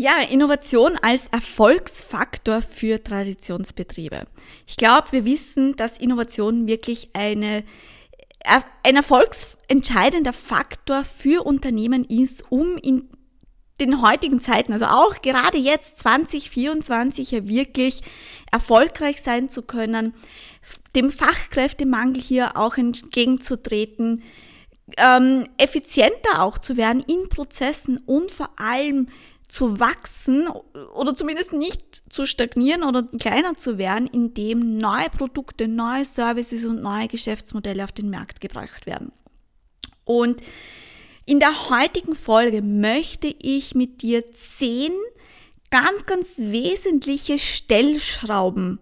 Ja, Innovation als Erfolgsfaktor für Traditionsbetriebe. Ich glaube, wir wissen, dass Innovation wirklich eine, ein erfolgsentscheidender Faktor für Unternehmen ist, um in den heutigen Zeiten, also auch gerade jetzt 2024 ja wirklich erfolgreich sein zu können, dem Fachkräftemangel hier auch entgegenzutreten, ähm, effizienter auch zu werden in Prozessen und vor allem zu wachsen oder zumindest nicht zu stagnieren oder kleiner zu werden, indem neue Produkte, neue Services und neue Geschäftsmodelle auf den Markt gebracht werden. Und in der heutigen Folge möchte ich mit dir zehn ganz, ganz wesentliche Stellschrauben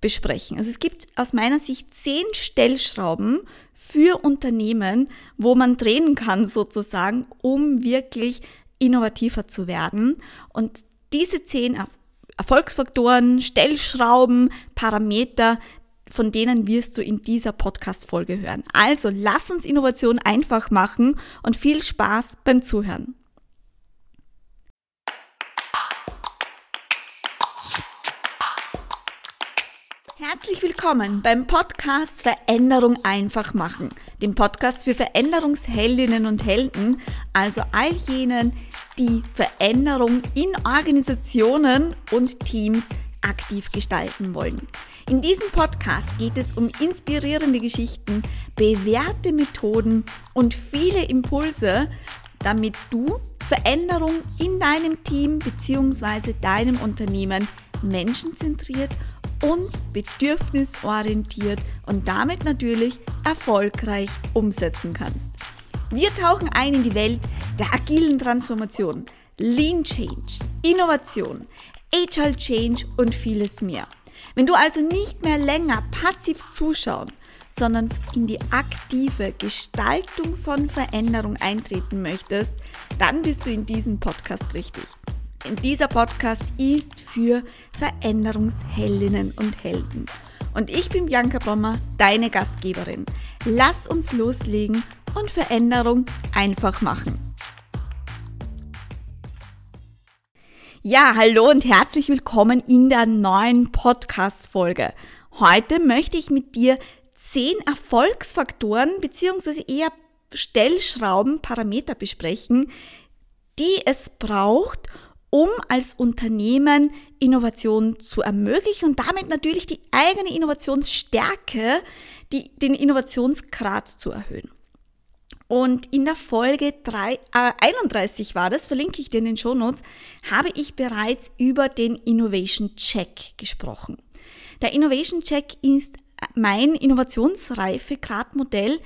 besprechen. Also es gibt aus meiner Sicht zehn Stellschrauben für Unternehmen, wo man drehen kann sozusagen, um wirklich innovativer zu werden. Und diese zehn Erfolgsfaktoren, Stellschrauben, Parameter, von denen wirst du in dieser Podcast-Folge hören. Also lass uns Innovation einfach machen und viel Spaß beim Zuhören. Herzlich willkommen beim Podcast Veränderung einfach machen, dem Podcast für Veränderungsheldinnen und Helden, also all jenen, die Veränderung in Organisationen und Teams aktiv gestalten wollen. In diesem Podcast geht es um inspirierende Geschichten, bewährte Methoden und viele Impulse, damit du Veränderung in deinem Team bzw. deinem Unternehmen menschenzentriert und bedürfnisorientiert und damit natürlich erfolgreich umsetzen kannst. Wir tauchen ein in die Welt der agilen Transformation, Lean Change, Innovation, Agile Change und vieles mehr. Wenn du also nicht mehr länger passiv zuschauen, sondern in die aktive Gestaltung von Veränderung eintreten möchtest, dann bist du in diesem Podcast richtig. In dieser Podcast ist für Veränderungsheldinnen und Helden. Und ich bin Bianca Bommer, deine Gastgeberin. Lass uns loslegen und Veränderung einfach machen. Ja, hallo und herzlich willkommen in der neuen Podcast-Folge. Heute möchte ich mit dir zehn Erfolgsfaktoren bzw. eher Stellschrauben, Parameter besprechen, die es braucht, um als Unternehmen Innovation zu ermöglichen und damit natürlich die eigene Innovationsstärke, die, den Innovationsgrad zu erhöhen. Und in der Folge 3, äh, 31 war das, verlinke ich dir in den Shownotes, habe ich bereits über den Innovation Check gesprochen. Der Innovation Check ist mein Innovationsreifegradmodell,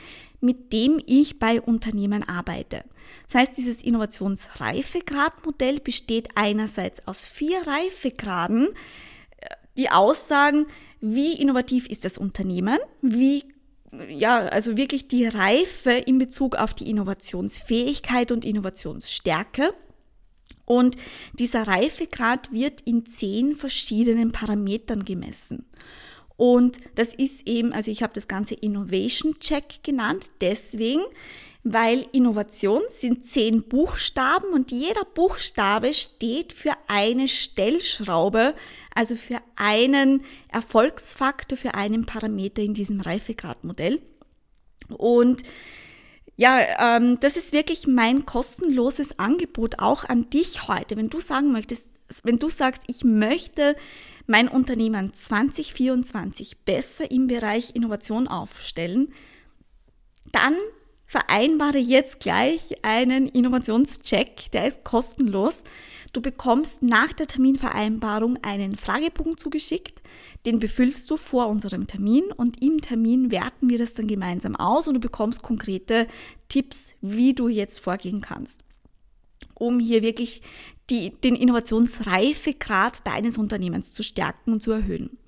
mit dem ich bei Unternehmen arbeite. Das heißt, dieses Innovationsreifegradmodell besteht einerseits aus vier Reifegraden, die aussagen, wie innovativ ist das Unternehmen, wie ja, also wirklich die Reife in Bezug auf die Innovationsfähigkeit und Innovationsstärke. Und dieser Reifegrad wird in zehn verschiedenen Parametern gemessen. Und das ist eben, also ich habe das Ganze Innovation Check genannt, deswegen, weil Innovation sind zehn Buchstaben und jeder Buchstabe steht für eine Stellschraube, also für einen Erfolgsfaktor, für einen Parameter in diesem Reifegradmodell. Und ja, ähm, das ist wirklich mein kostenloses Angebot auch an dich heute. Wenn du sagen möchtest, wenn du sagst, ich möchte mein Unternehmen 2024 besser im Bereich Innovation aufstellen, dann vereinbare jetzt gleich einen Innovationscheck, der ist kostenlos. Du bekommst nach der Terminvereinbarung einen Fragebogen zugeschickt, den befüllst du vor unserem Termin und im Termin werten wir das dann gemeinsam aus und du bekommst konkrete Tipps, wie du jetzt vorgehen kannst um hier wirklich die, den Innovationsreifegrad deines Unternehmens zu stärken und zu erhöhen.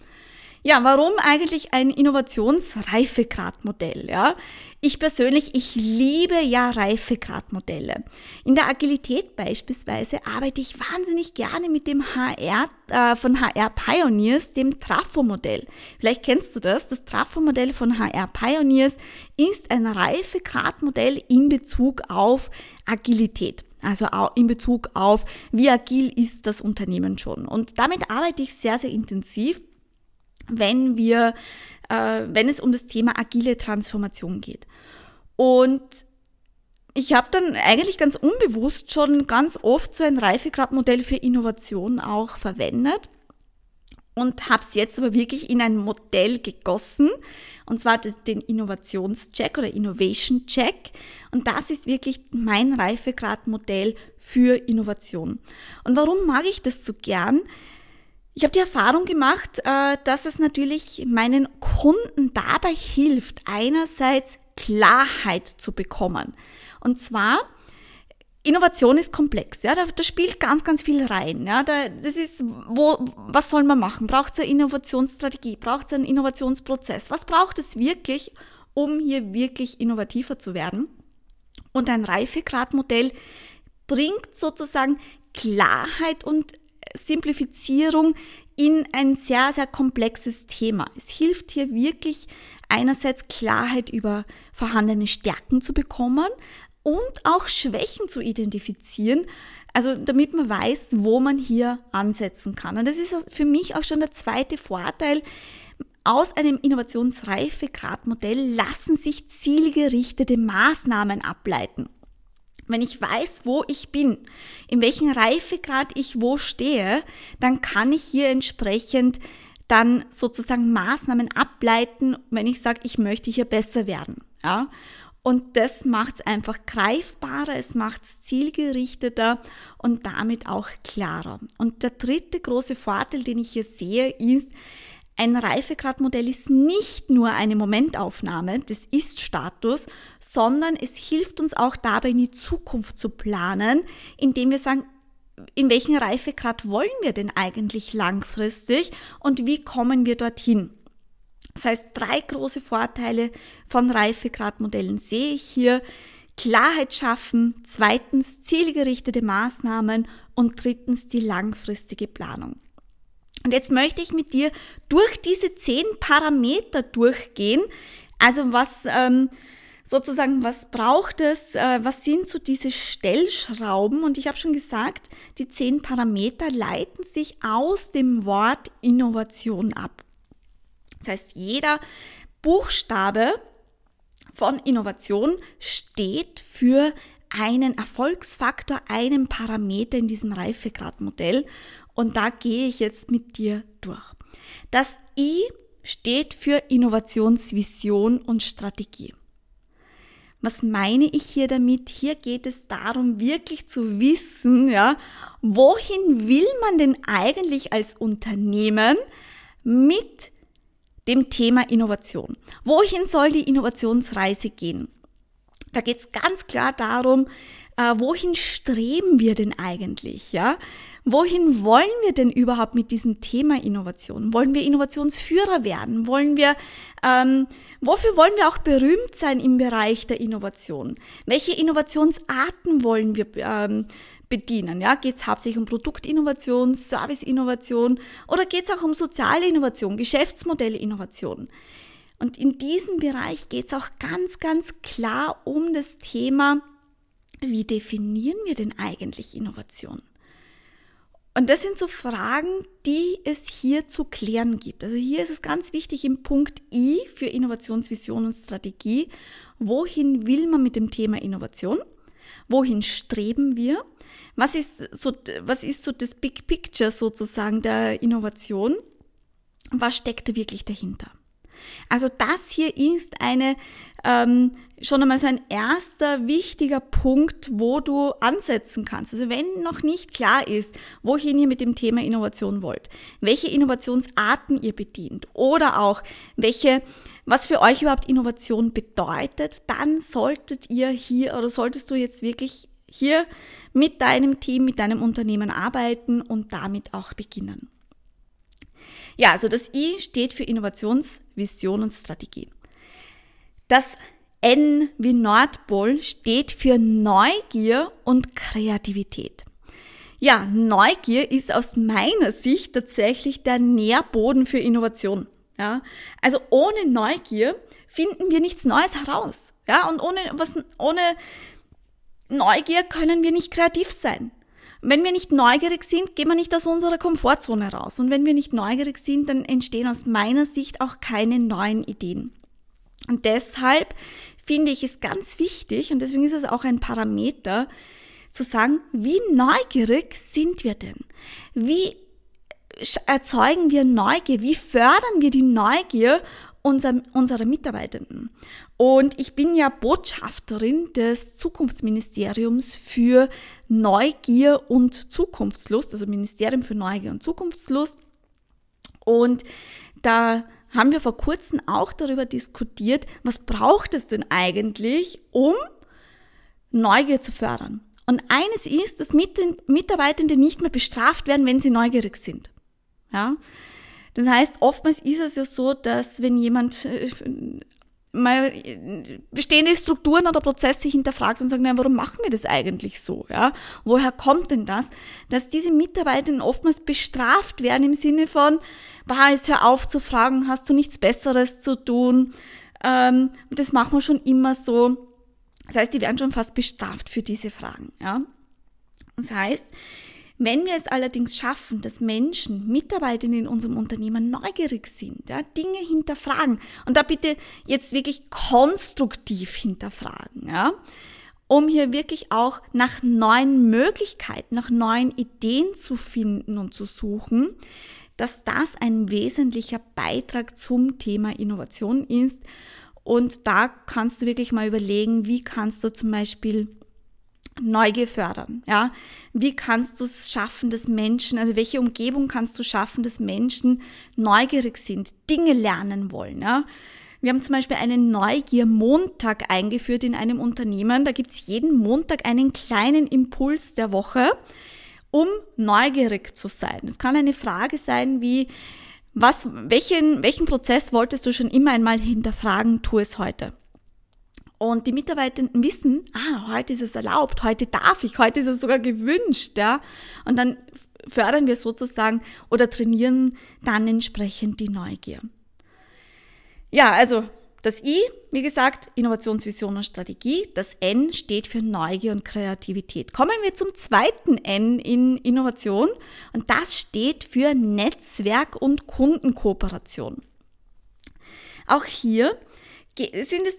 Ja, warum eigentlich ein Innovationsreifegradmodell? Ja, ich persönlich, ich liebe ja Reifegradmodelle. In der Agilität beispielsweise arbeite ich wahnsinnig gerne mit dem HR äh, von HR Pioneers, dem Trafo-Modell. Vielleicht kennst du das. Das Trafo-Modell von HR Pioneers ist ein Reifegradmodell in Bezug auf Agilität. Also in Bezug auf, wie agil ist das Unternehmen schon. Und damit arbeite ich sehr, sehr intensiv, wenn wir, äh, wenn es um das Thema agile Transformation geht. Und ich habe dann eigentlich ganz unbewusst schon ganz oft so ein Reifegradmodell für Innovation auch verwendet und habe es jetzt aber wirklich in ein Modell gegossen, und zwar den Innovationscheck oder Innovation Check. Und das ist wirklich mein Reifegradmodell für Innovation. Und warum mag ich das so gern? Ich habe die Erfahrung gemacht, äh, dass es natürlich meinen Kunden dabei hilft, einerseits Klarheit zu bekommen. Und zwar, Innovation ist komplex, ja, da, da, spielt ganz, ganz viel rein. Ja, da, das ist, wo, was soll man machen? Braucht es eine Innovationsstrategie? Braucht es einen Innovationsprozess? Was braucht es wirklich, um hier wirklich innovativer zu werden? Und ein Reifegradmodell bringt sozusagen Klarheit und Simplifizierung in ein sehr, sehr komplexes Thema. Es hilft hier wirklich einerseits Klarheit über vorhandene Stärken zu bekommen und auch Schwächen zu identifizieren, also damit man weiß, wo man hier ansetzen kann. Und das ist für mich auch schon der zweite Vorteil. Aus einem Innovationsreifegradmodell lassen sich zielgerichtete Maßnahmen ableiten. Wenn ich weiß, wo ich bin, in welchem Reifegrad ich wo stehe, dann kann ich hier entsprechend dann sozusagen Maßnahmen ableiten, wenn ich sage, ich möchte hier besser werden. Ja? Und das macht es einfach greifbarer, es macht es zielgerichteter und damit auch klarer. Und der dritte große Vorteil, den ich hier sehe, ist, ein Reifegradmodell ist nicht nur eine Momentaufnahme des Ist-Status, sondern es hilft uns auch dabei, in die Zukunft zu planen, indem wir sagen, in welchen Reifegrad wollen wir denn eigentlich langfristig und wie kommen wir dorthin? Das heißt, drei große Vorteile von Reifegradmodellen sehe ich hier. Klarheit schaffen, zweitens zielgerichtete Maßnahmen und drittens die langfristige Planung. Und jetzt möchte ich mit dir durch diese zehn Parameter durchgehen. Also was ähm, sozusagen, was braucht es, äh, was sind so diese Stellschrauben? Und ich habe schon gesagt, die zehn Parameter leiten sich aus dem Wort Innovation ab. Das heißt, jeder Buchstabe von Innovation steht für einen Erfolgsfaktor, einen Parameter in diesem Reifegradmodell. Und da gehe ich jetzt mit dir durch. Das I steht für Innovationsvision und Strategie. Was meine ich hier damit? Hier geht es darum, wirklich zu wissen, ja, wohin will man denn eigentlich als Unternehmen mit dem Thema Innovation? Wohin soll die Innovationsreise gehen? Da geht es ganz klar darum, äh, wohin streben wir denn eigentlich? Ja? Wohin wollen wir denn überhaupt mit diesem Thema Innovation? Wollen wir Innovationsführer werden? Wollen wir, ähm, wofür wollen wir auch berühmt sein im Bereich der Innovation? Welche Innovationsarten wollen wir ähm, bedienen? Ja, geht es hauptsächlich um Produktinnovation, Serviceinnovation oder geht es auch um soziale Innovation, Geschäftsmodellinnovation? Und in diesem Bereich geht es auch ganz, ganz klar um das Thema, wie definieren wir denn eigentlich Innovation? Und das sind so Fragen, die es hier zu klären gibt. Also hier ist es ganz wichtig im Punkt I für Innovationsvision und Strategie. Wohin will man mit dem Thema Innovation? Wohin streben wir? Was ist so, was ist so das Big Picture sozusagen der Innovation? Was steckt da wirklich dahinter? Also das hier ist eine ähm, schon einmal so ein erster wichtiger Punkt, wo du ansetzen kannst. Also wenn noch nicht klar ist, wohin ihr mit dem Thema Innovation wollt, welche Innovationsarten ihr bedient oder auch welche, was für euch überhaupt Innovation bedeutet, dann solltet ihr hier oder solltest du jetzt wirklich hier mit deinem Team, mit deinem Unternehmen arbeiten und damit auch beginnen. Ja, also das I steht für Innovationsvision und Strategie. Das N wie Nordpol steht für Neugier und Kreativität. Ja, Neugier ist aus meiner Sicht tatsächlich der Nährboden für Innovation. Ja, also ohne Neugier finden wir nichts Neues heraus. Ja, und ohne was, ohne Neugier können wir nicht kreativ sein. Wenn wir nicht neugierig sind, gehen wir nicht aus unserer Komfortzone raus. Und wenn wir nicht neugierig sind, dann entstehen aus meiner Sicht auch keine neuen Ideen. Und deshalb finde ich es ganz wichtig, und deswegen ist es auch ein Parameter, zu sagen, wie neugierig sind wir denn? Wie erzeugen wir Neugier? Wie fördern wir die Neugier unserer, unserer Mitarbeitenden? Und ich bin ja Botschafterin des Zukunftsministeriums für Neugier und Zukunftslust, also Ministerium für Neugier und Zukunftslust. Und da haben wir vor kurzem auch darüber diskutiert, was braucht es denn eigentlich, um Neugier zu fördern. Und eines ist, dass Mitarbeitende nicht mehr bestraft werden, wenn sie neugierig sind. Ja? Das heißt, oftmals ist es ja so, dass wenn jemand äh, mal bestehende Strukturen oder Prozesse hinterfragt und sagt, na, warum machen wir das eigentlich so? Ja? Woher kommt denn das? Dass diese Mitarbeiter oftmals bestraft werden im Sinne von, bah, jetzt hör auf zu fragen, hast du nichts Besseres zu tun? Ähm, das machen wir schon immer so. Das heißt, die werden schon fast bestraft für diese Fragen. Ja? Das heißt, wenn wir es allerdings schaffen, dass Menschen, Mitarbeiter in unserem Unternehmen neugierig sind, ja, Dinge hinterfragen und da bitte jetzt wirklich konstruktiv hinterfragen, ja, um hier wirklich auch nach neuen Möglichkeiten, nach neuen Ideen zu finden und zu suchen, dass das ein wesentlicher Beitrag zum Thema Innovation ist. Und da kannst du wirklich mal überlegen, wie kannst du zum Beispiel Neugier fördern, ja. Wie kannst du es schaffen, dass Menschen, also welche Umgebung kannst du schaffen, dass Menschen neugierig sind, Dinge lernen wollen, ja. Wir haben zum Beispiel einen Neugier-Montag eingeführt in einem Unternehmen. Da gibt es jeden Montag einen kleinen Impuls der Woche, um neugierig zu sein. Es kann eine Frage sein wie, was, welchen, welchen Prozess wolltest du schon immer einmal hinterfragen, tu es heute. Und die Mitarbeitenden wissen, ah, heute ist es erlaubt, heute darf ich, heute ist es sogar gewünscht, ja. Und dann fördern wir sozusagen oder trainieren dann entsprechend die Neugier. Ja, also das I, wie gesagt, Innovationsvision und Strategie. Das N steht für Neugier und Kreativität. Kommen wir zum zweiten N in Innovation und das steht für Netzwerk und Kundenkooperation. Auch hier sind es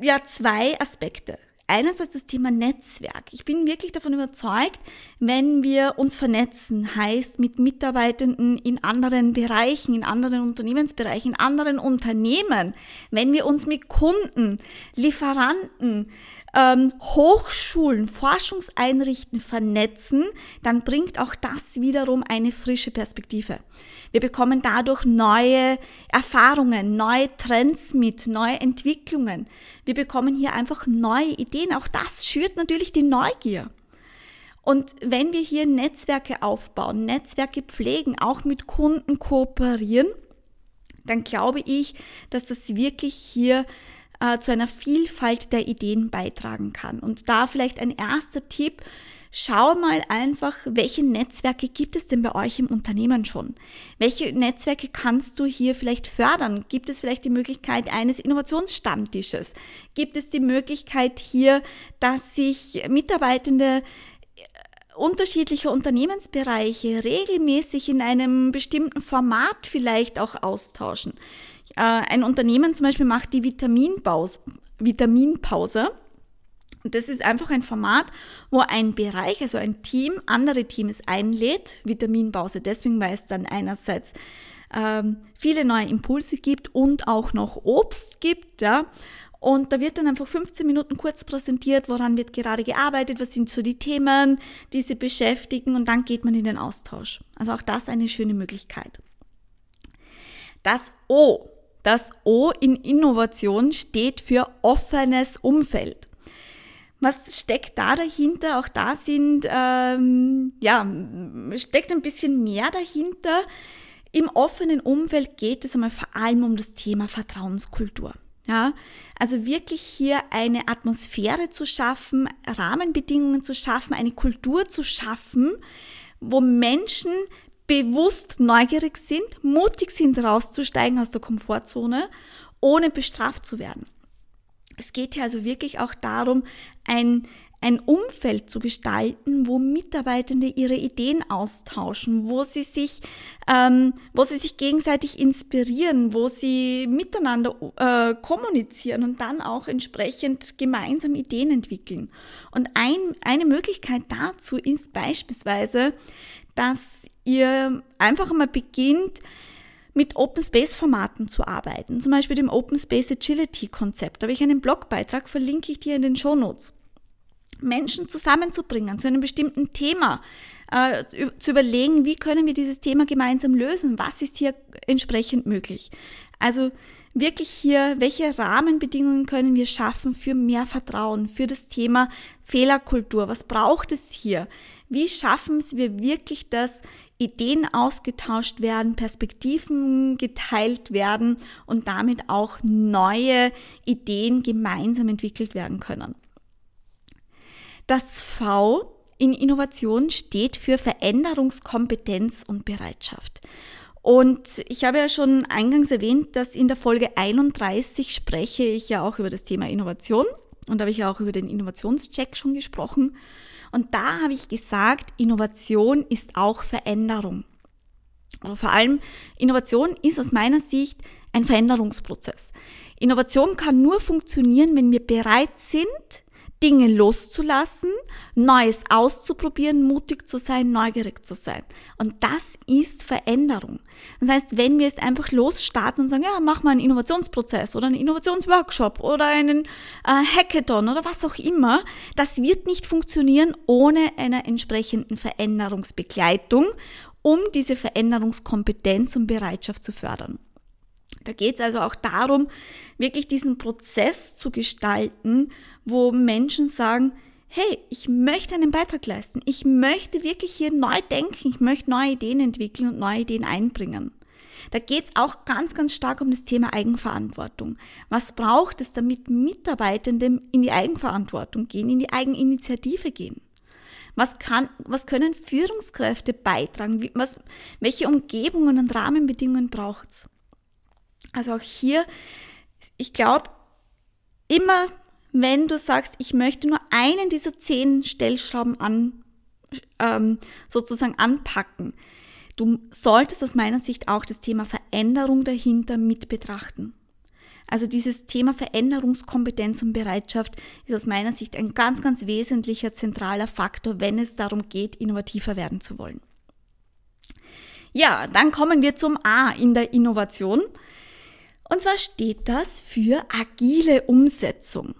ja zwei Aspekte. Einerseits das Thema Netzwerk. Ich bin wirklich davon überzeugt, wenn wir uns vernetzen, heißt mit Mitarbeitenden in anderen Bereichen, in anderen Unternehmensbereichen, in anderen Unternehmen, wenn wir uns mit Kunden, Lieferanten, ähm, Hochschulen, Forschungseinrichten vernetzen, dann bringt auch das wiederum eine frische Perspektive. Wir bekommen dadurch neue Erfahrungen, neue Trends mit, neue Entwicklungen. Wir bekommen hier einfach neue Ideen. Auch das schürt natürlich die Neugier. Und wenn wir hier Netzwerke aufbauen, Netzwerke pflegen, auch mit Kunden kooperieren, dann glaube ich, dass das wirklich hier äh, zu einer Vielfalt der Ideen beitragen kann. Und da vielleicht ein erster Tipp, schau mal einfach, welche Netzwerke gibt es denn bei euch im Unternehmen schon? Welche Netzwerke kannst du hier vielleicht fördern? Gibt es vielleicht die Möglichkeit eines Innovationsstammtisches? Gibt es die Möglichkeit hier, dass sich Mitarbeitende äh, unterschiedliche Unternehmensbereiche regelmäßig in einem bestimmten Format vielleicht auch austauschen. Äh, ein Unternehmen zum Beispiel macht die Vitaminpause. Vitaminpause. Und das ist einfach ein Format, wo ein Bereich, also ein Team, andere Teams einlädt. Vitaminpause deswegen, weil es dann einerseits ähm, viele neue Impulse gibt und auch noch Obst gibt, ja. Und da wird dann einfach 15 Minuten kurz präsentiert, woran wird gerade gearbeitet, was sind so die Themen, die sie beschäftigen und dann geht man in den Austausch. Also auch das eine schöne Möglichkeit. Das O das O in Innovation steht für offenes Umfeld. Was steckt da dahinter? Auch da sind, ähm, ja, steckt ein bisschen mehr dahinter. Im offenen Umfeld geht es einmal vor allem um das Thema Vertrauenskultur. Ja, also wirklich hier eine Atmosphäre zu schaffen, Rahmenbedingungen zu schaffen, eine Kultur zu schaffen, wo Menschen bewusst neugierig sind, mutig sind, rauszusteigen aus der Komfortzone, ohne bestraft zu werden. Es geht hier also wirklich auch darum, ein, ein Umfeld zu gestalten, wo Mitarbeitende ihre Ideen austauschen, wo sie sich, ähm, wo sie sich gegenseitig inspirieren, wo sie miteinander äh, kommunizieren und dann auch entsprechend gemeinsam Ideen entwickeln. Und ein, eine Möglichkeit dazu ist beispielsweise, dass ihr einfach mal beginnt, mit Open Space Formaten zu arbeiten, zum Beispiel dem Open Space Agility Konzept. Da habe ich einen Blogbeitrag, verlinke ich dir in den Show Notes. Menschen zusammenzubringen zu einem bestimmten Thema, äh, zu überlegen, wie können wir dieses Thema gemeinsam lösen, was ist hier entsprechend möglich. Also wirklich hier, welche Rahmenbedingungen können wir schaffen für mehr Vertrauen, für das Thema Fehlerkultur, was braucht es hier, wie schaffen es wir wirklich, dass Ideen ausgetauscht werden, Perspektiven geteilt werden und damit auch neue Ideen gemeinsam entwickelt werden können. Das V in Innovation steht für Veränderungskompetenz und Bereitschaft. Und ich habe ja schon eingangs erwähnt, dass in der Folge 31 spreche ich ja auch über das Thema Innovation und da habe ich ja auch über den Innovationscheck schon gesprochen. Und da habe ich gesagt, Innovation ist auch Veränderung. Oder vor allem, Innovation ist aus meiner Sicht ein Veränderungsprozess. Innovation kann nur funktionieren, wenn wir bereit sind, Dinge loszulassen, Neues auszuprobieren, mutig zu sein, neugierig zu sein. Und das ist Veränderung. Das heißt, wenn wir es einfach losstarten und sagen, ja, mach mal einen Innovationsprozess oder einen Innovationsworkshop oder einen äh, Hackathon oder was auch immer, das wird nicht funktionieren ohne eine entsprechenden Veränderungsbegleitung, um diese Veränderungskompetenz und Bereitschaft zu fördern. Da geht es also auch darum, wirklich diesen Prozess zu gestalten, wo Menschen sagen, hey, ich möchte einen Beitrag leisten, ich möchte wirklich hier neu denken, ich möchte neue Ideen entwickeln und neue Ideen einbringen. Da geht es auch ganz, ganz stark um das Thema Eigenverantwortung. Was braucht es, damit Mitarbeitende in die Eigenverantwortung gehen, in die Eigeninitiative gehen? Was, kann, was können Führungskräfte beitragen? Was, welche Umgebungen und Rahmenbedingungen braucht es? Also auch hier, ich glaube, immer wenn du sagst, ich möchte nur einen dieser zehn Stellschrauben an, ähm, sozusagen anpacken, du solltest aus meiner Sicht auch das Thema Veränderung dahinter mit betrachten. Also dieses Thema Veränderungskompetenz und Bereitschaft ist aus meiner Sicht ein ganz, ganz wesentlicher zentraler Faktor, wenn es darum geht, innovativer werden zu wollen. Ja, dann kommen wir zum A in der Innovation. Und zwar steht das für agile Umsetzung.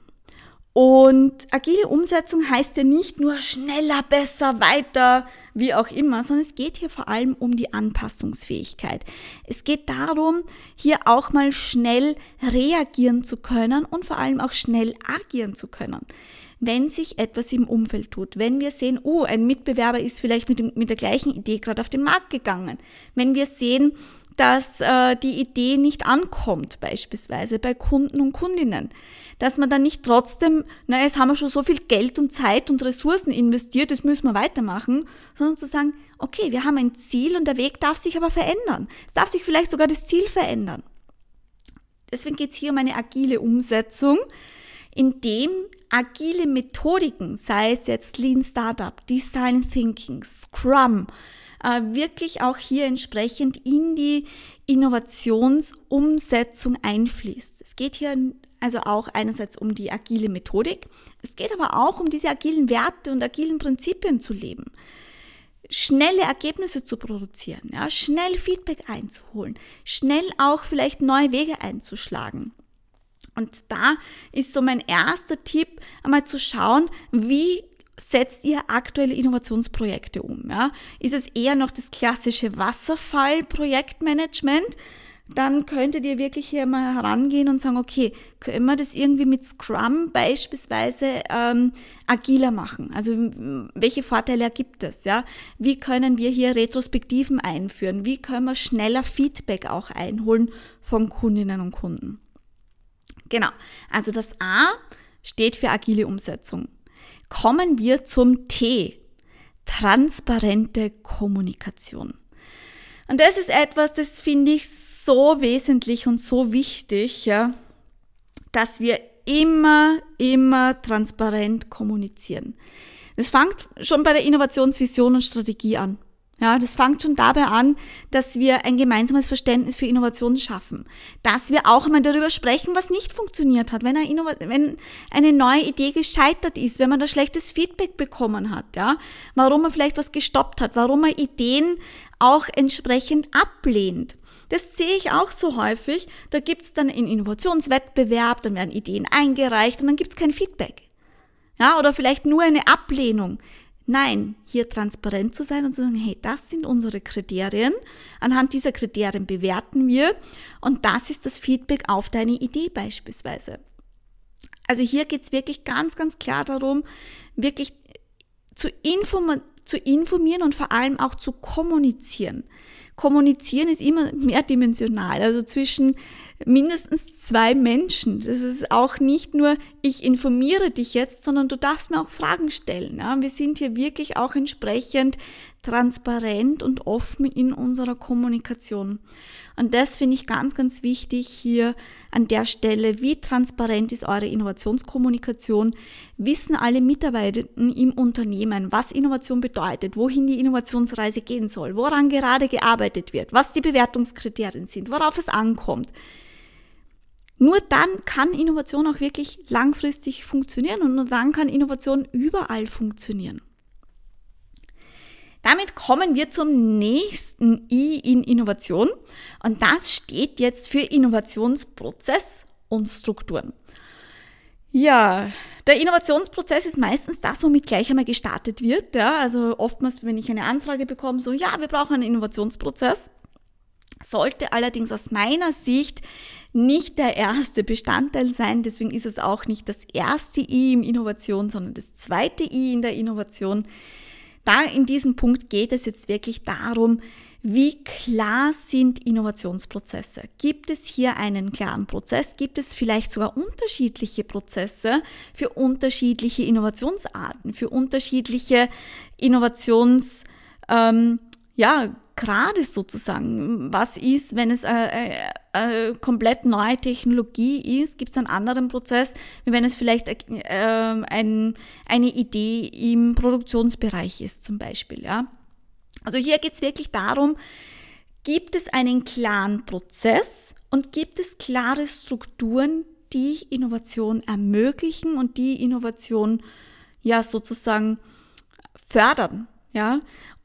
Und agile Umsetzung heißt ja nicht nur schneller, besser, weiter, wie auch immer, sondern es geht hier vor allem um die Anpassungsfähigkeit. Es geht darum, hier auch mal schnell reagieren zu können und vor allem auch schnell agieren zu können. Wenn sich etwas im Umfeld tut, wenn wir sehen, oh, ein Mitbewerber ist vielleicht mit, dem, mit der gleichen Idee gerade auf den Markt gegangen, wenn wir sehen, dass äh, die Idee nicht ankommt, beispielsweise bei Kunden und Kundinnen. Dass man dann nicht trotzdem, na, jetzt haben wir schon so viel Geld und Zeit und Ressourcen investiert, das müssen wir weitermachen, sondern zu sagen, okay, wir haben ein Ziel und der Weg darf sich aber verändern. Es darf sich vielleicht sogar das Ziel verändern. Deswegen geht es hier um eine agile Umsetzung, in dem agile Methodiken, sei es jetzt Lean Startup, Design Thinking, Scrum, wirklich auch hier entsprechend in die Innovationsumsetzung einfließt. Es geht hier also auch einerseits um die agile Methodik, es geht aber auch um diese agilen Werte und agilen Prinzipien zu leben schnelle Ergebnisse zu produzieren, ja, schnell Feedback einzuholen, schnell auch vielleicht neue Wege einzuschlagen. Und da ist so mein erster Tipp, einmal zu schauen, wie setzt ihr aktuelle Innovationsprojekte um? Ja? Ist es eher noch das klassische Wasserfall-Projektmanagement? Dann könntet ihr wirklich hier mal herangehen und sagen, okay, können wir das irgendwie mit Scrum beispielsweise ähm, agiler machen? Also welche Vorteile ergibt es? Ja? Wie können wir hier Retrospektiven einführen? Wie können wir schneller Feedback auch einholen von Kundinnen und Kunden? Genau, also das A steht für agile Umsetzung kommen wir zum T. Transparente Kommunikation. Und das ist etwas, das finde ich so wesentlich und so wichtig, ja, dass wir immer, immer transparent kommunizieren. Das fängt schon bei der Innovationsvision und Strategie an. Ja, das fängt schon dabei an, dass wir ein gemeinsames Verständnis für Innovation schaffen. Dass wir auch mal darüber sprechen, was nicht funktioniert hat, wenn, eine, wenn eine neue Idee gescheitert ist, wenn man da schlechtes Feedback bekommen hat, ja, warum man vielleicht was gestoppt hat, warum man Ideen auch entsprechend ablehnt. Das sehe ich auch so häufig. Da gibt es dann einen Innovationswettbewerb, dann werden Ideen eingereicht und dann gibt es kein Feedback. Ja, oder vielleicht nur eine Ablehnung. Nein, hier transparent zu sein und zu sagen, hey, das sind unsere Kriterien. Anhand dieser Kriterien bewerten wir und das ist das Feedback auf deine Idee beispielsweise. Also hier geht es wirklich ganz, ganz klar darum, wirklich zu, inform zu informieren und vor allem auch zu kommunizieren. Kommunizieren ist immer mehrdimensional, also zwischen mindestens zwei Menschen. Das ist auch nicht nur, ich informiere dich jetzt, sondern du darfst mir auch Fragen stellen. Ja? Wir sind hier wirklich auch entsprechend transparent und offen in unserer Kommunikation. Und das finde ich ganz, ganz wichtig hier an der Stelle. Wie transparent ist eure Innovationskommunikation? Wissen alle Mitarbeitenden im Unternehmen, was Innovation bedeutet, wohin die Innovationsreise gehen soll, woran gerade gearbeitet wird, was die Bewertungskriterien sind, worauf es ankommt. Nur dann kann Innovation auch wirklich langfristig funktionieren und nur dann kann Innovation überall funktionieren. Damit kommen wir zum nächsten I in Innovation und das steht jetzt für Innovationsprozess und Strukturen. Ja, der Innovationsprozess ist meistens das, womit gleich einmal gestartet wird. Ja, also oftmals, wenn ich eine Anfrage bekomme, so, ja, wir brauchen einen Innovationsprozess, sollte allerdings aus meiner Sicht nicht der erste Bestandteil sein. Deswegen ist es auch nicht das erste I im Innovation, sondern das zweite I in der Innovation. Da in diesem Punkt geht es jetzt wirklich darum, wie klar sind Innovationsprozesse? Gibt es hier einen klaren Prozess? Gibt es vielleicht sogar unterschiedliche Prozesse für unterschiedliche Innovationsarten, für unterschiedliche Innovations, ähm, ja, Grade sozusagen. Was ist, wenn es eine, eine, eine komplett neue Technologie ist? Gibt es einen anderen Prozess, wie wenn es vielleicht äh, ein, eine Idee im Produktionsbereich ist zum Beispiel. Ja? Also hier geht es wirklich darum, gibt es einen klaren Prozess und gibt es klare Strukturen, die Innovation ermöglichen und die Innovation ja sozusagen fördern. Ja,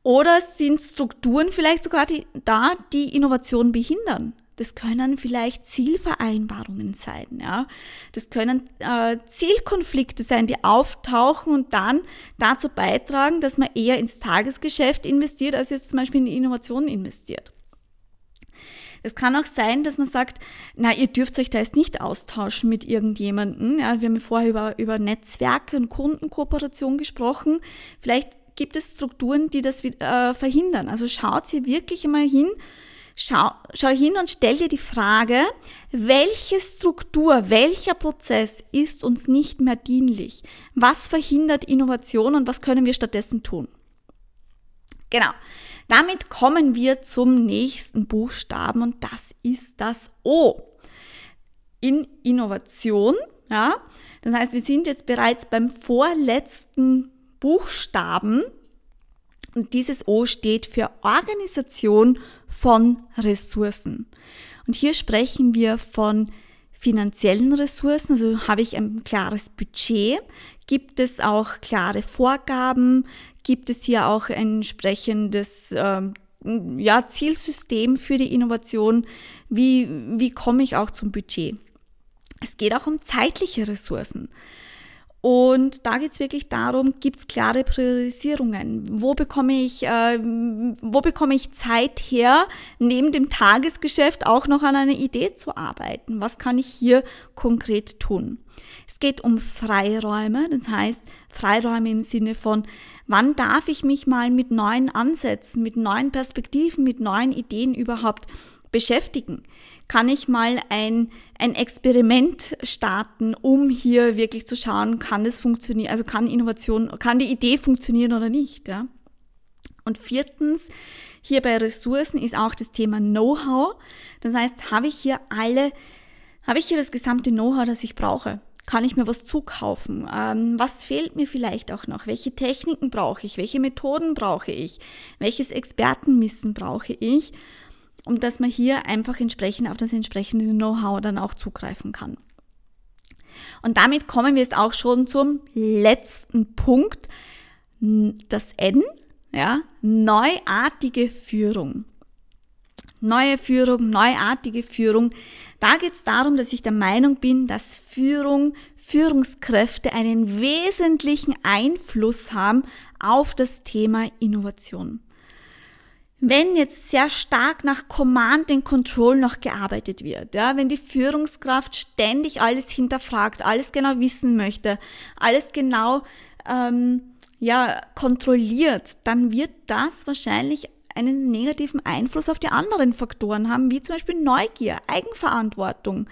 oder sind Strukturen vielleicht sogar die, da, die Innovation behindern? Das können vielleicht Zielvereinbarungen sein, ja. Das können äh, Zielkonflikte sein, die auftauchen und dann dazu beitragen, dass man eher ins Tagesgeschäft investiert, als jetzt zum Beispiel in die Innovation investiert. Es kann auch sein, dass man sagt, na, ihr dürft euch da jetzt nicht austauschen mit irgendjemandem. Ja, wir haben ja vorher über, über Netzwerke und Kundenkooperation gesprochen. Vielleicht gibt es Strukturen, die das äh, verhindern. Also schaut hier wirklich mal hin, schau, schau hin und stell dir die Frage, welche Struktur, welcher Prozess ist uns nicht mehr dienlich? Was verhindert Innovation und was können wir stattdessen tun? Genau. Damit kommen wir zum nächsten Buchstaben und das ist das O. In Innovation, ja. Das heißt, wir sind jetzt bereits beim vorletzten Buchstaben. Und dieses O steht für Organisation von Ressourcen. Und hier sprechen wir von finanziellen Ressourcen, also habe ich ein klares Budget, gibt es auch klare Vorgaben, gibt es hier auch ein entsprechendes ähm, ja, Zielsystem für die Innovation, wie, wie komme ich auch zum Budget. Es geht auch um zeitliche Ressourcen. Und da geht es wirklich darum, gibt es klare Priorisierungen? Wo bekomme, ich, äh, wo bekomme ich Zeit her, neben dem Tagesgeschäft auch noch an einer Idee zu arbeiten? Was kann ich hier konkret tun? Es geht um Freiräume, das heißt Freiräume im Sinne von, wann darf ich mich mal mit neuen Ansätzen, mit neuen Perspektiven, mit neuen Ideen überhaupt beschäftigen? kann ich mal ein, ein Experiment starten, um hier wirklich zu schauen, kann es funktionieren, also kann Innovation, kann die Idee funktionieren oder nicht, ja. Und viertens, hier bei Ressourcen ist auch das Thema Know-how. Das heißt, habe ich hier alle, habe ich hier das gesamte Know-how, das ich brauche? kann ich mir was zukaufen? Ähm, was fehlt mir vielleicht auch noch? Welche Techniken brauche ich? Welche Methoden brauche ich? Welches Expertenwissen brauche ich? Um dass man hier einfach entsprechend auf das entsprechende Know-how dann auch zugreifen kann. Und damit kommen wir jetzt auch schon zum letzten Punkt. Das N, ja, neuartige Führung. Neue Führung, neuartige Führung. Da geht es darum, dass ich der Meinung bin, dass Führung, Führungskräfte einen wesentlichen Einfluss haben auf das Thema Innovation. Wenn jetzt sehr stark nach Command and Control noch gearbeitet wird, ja, wenn die Führungskraft ständig alles hinterfragt, alles genau wissen möchte, alles genau ähm, ja, kontrolliert, dann wird das wahrscheinlich einen negativen Einfluss auf die anderen Faktoren haben, wie zum Beispiel Neugier, Eigenverantwortung.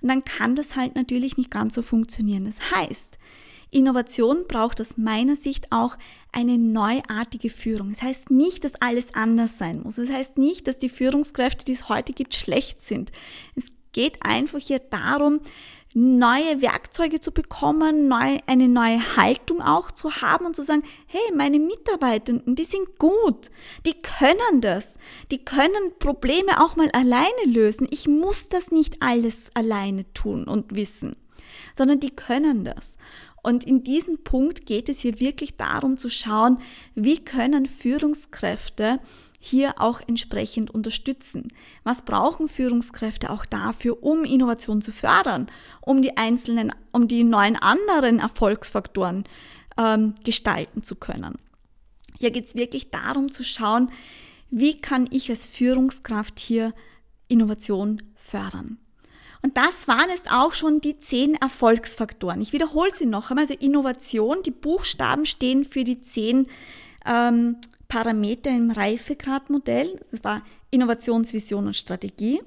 Und dann kann das halt natürlich nicht ganz so funktionieren. Das heißt, Innovation braucht aus meiner Sicht auch eine neuartige Führung. Das heißt nicht, dass alles anders sein muss. Das heißt nicht, dass die Führungskräfte, die es heute gibt, schlecht sind. Es geht einfach hier darum, neue Werkzeuge zu bekommen, neu, eine neue Haltung auch zu haben und zu sagen, hey, meine Mitarbeitenden, die sind gut, die können das, die können Probleme auch mal alleine lösen. Ich muss das nicht alles alleine tun und wissen, sondern die können das. Und in diesem Punkt geht es hier wirklich darum zu schauen, wie können Führungskräfte hier auch entsprechend unterstützen. Was brauchen Führungskräfte auch dafür, um Innovation zu fördern, um die einzelnen, um die neuen anderen Erfolgsfaktoren ähm, gestalten zu können? Hier geht es wirklich darum zu schauen, wie kann ich als Führungskraft hier Innovation fördern. Und das waren es auch schon die zehn Erfolgsfaktoren. Ich wiederhole sie noch einmal. Also Innovation, die Buchstaben stehen für die zehn ähm, Parameter im Reifegradmodell. Das war Innovationsvision und Strategie.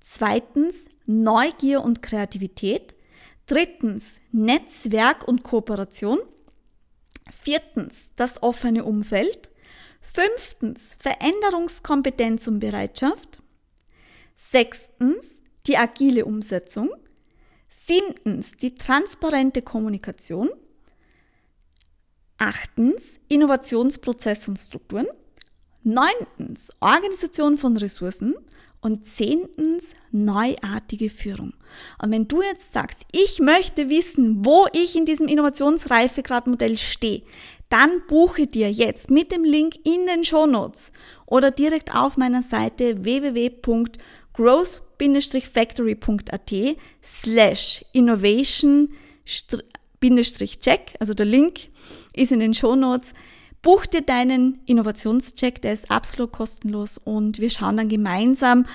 Zweitens Neugier und Kreativität. Drittens Netzwerk und Kooperation. Viertens das offene Umfeld. Fünftens Veränderungskompetenz und Bereitschaft. Sechstens die agile Umsetzung. Siebtens, die transparente Kommunikation. Achtens, Innovationsprozess und Strukturen. Neuntens, Organisation von Ressourcen. Und zehntens, neuartige Führung. Und wenn du jetzt sagst, ich möchte wissen, wo ich in diesem Innovationsreifegradmodell stehe, dann buche dir jetzt mit dem Link in den Show Notes oder direkt auf meiner Seite www.growth factory.at slash innovation check, also der Link ist in den Show Notes. Buch dir deinen Innovationscheck, der ist absolut kostenlos und wir schauen dann gemeinsam,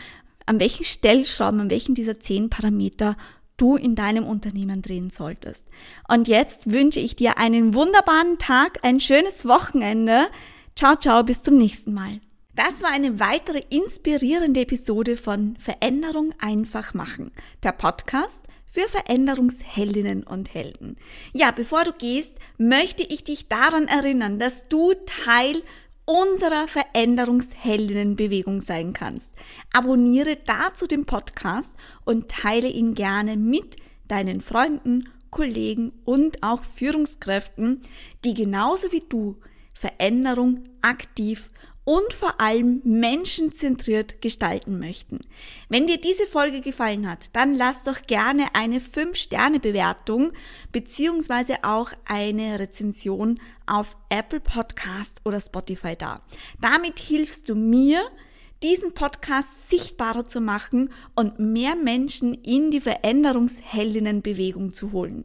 an welchen Stellschrauben, an welchen dieser zehn Parameter du in deinem Unternehmen drehen solltest. Und jetzt wünsche ich dir einen wunderbaren Tag, ein schönes Wochenende. Ciao, ciao, bis zum nächsten Mal. Das war eine weitere inspirierende Episode von Veränderung einfach machen, der Podcast für Veränderungsheldinnen und Helden. Ja, bevor du gehst, möchte ich dich daran erinnern, dass du Teil unserer Veränderungsheldinnenbewegung sein kannst. Abonniere dazu den Podcast und teile ihn gerne mit deinen Freunden, Kollegen und auch Führungskräften, die genauso wie du Veränderung aktiv und vor allem menschenzentriert gestalten möchten. Wenn dir diese Folge gefallen hat, dann lass doch gerne eine 5-Sterne-Bewertung beziehungsweise auch eine Rezension auf Apple Podcast oder Spotify da. Damit hilfst du mir, diesen Podcast sichtbarer zu machen und mehr Menschen in die Veränderungsheldinnenbewegung zu holen.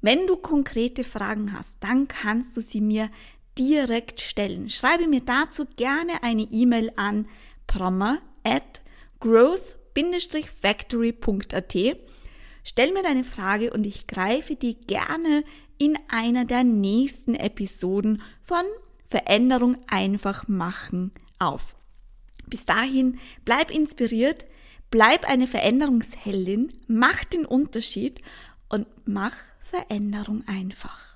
Wenn du konkrete Fragen hast, dann kannst du sie mir direkt stellen. Schreibe mir dazu gerne eine E-Mail an prommer at growth-factory.at. Stell mir deine Frage und ich greife die gerne in einer der nächsten Episoden von Veränderung einfach machen auf. Bis dahin, bleib inspiriert, bleib eine Veränderungsheldin, mach den Unterschied und mach Veränderung einfach.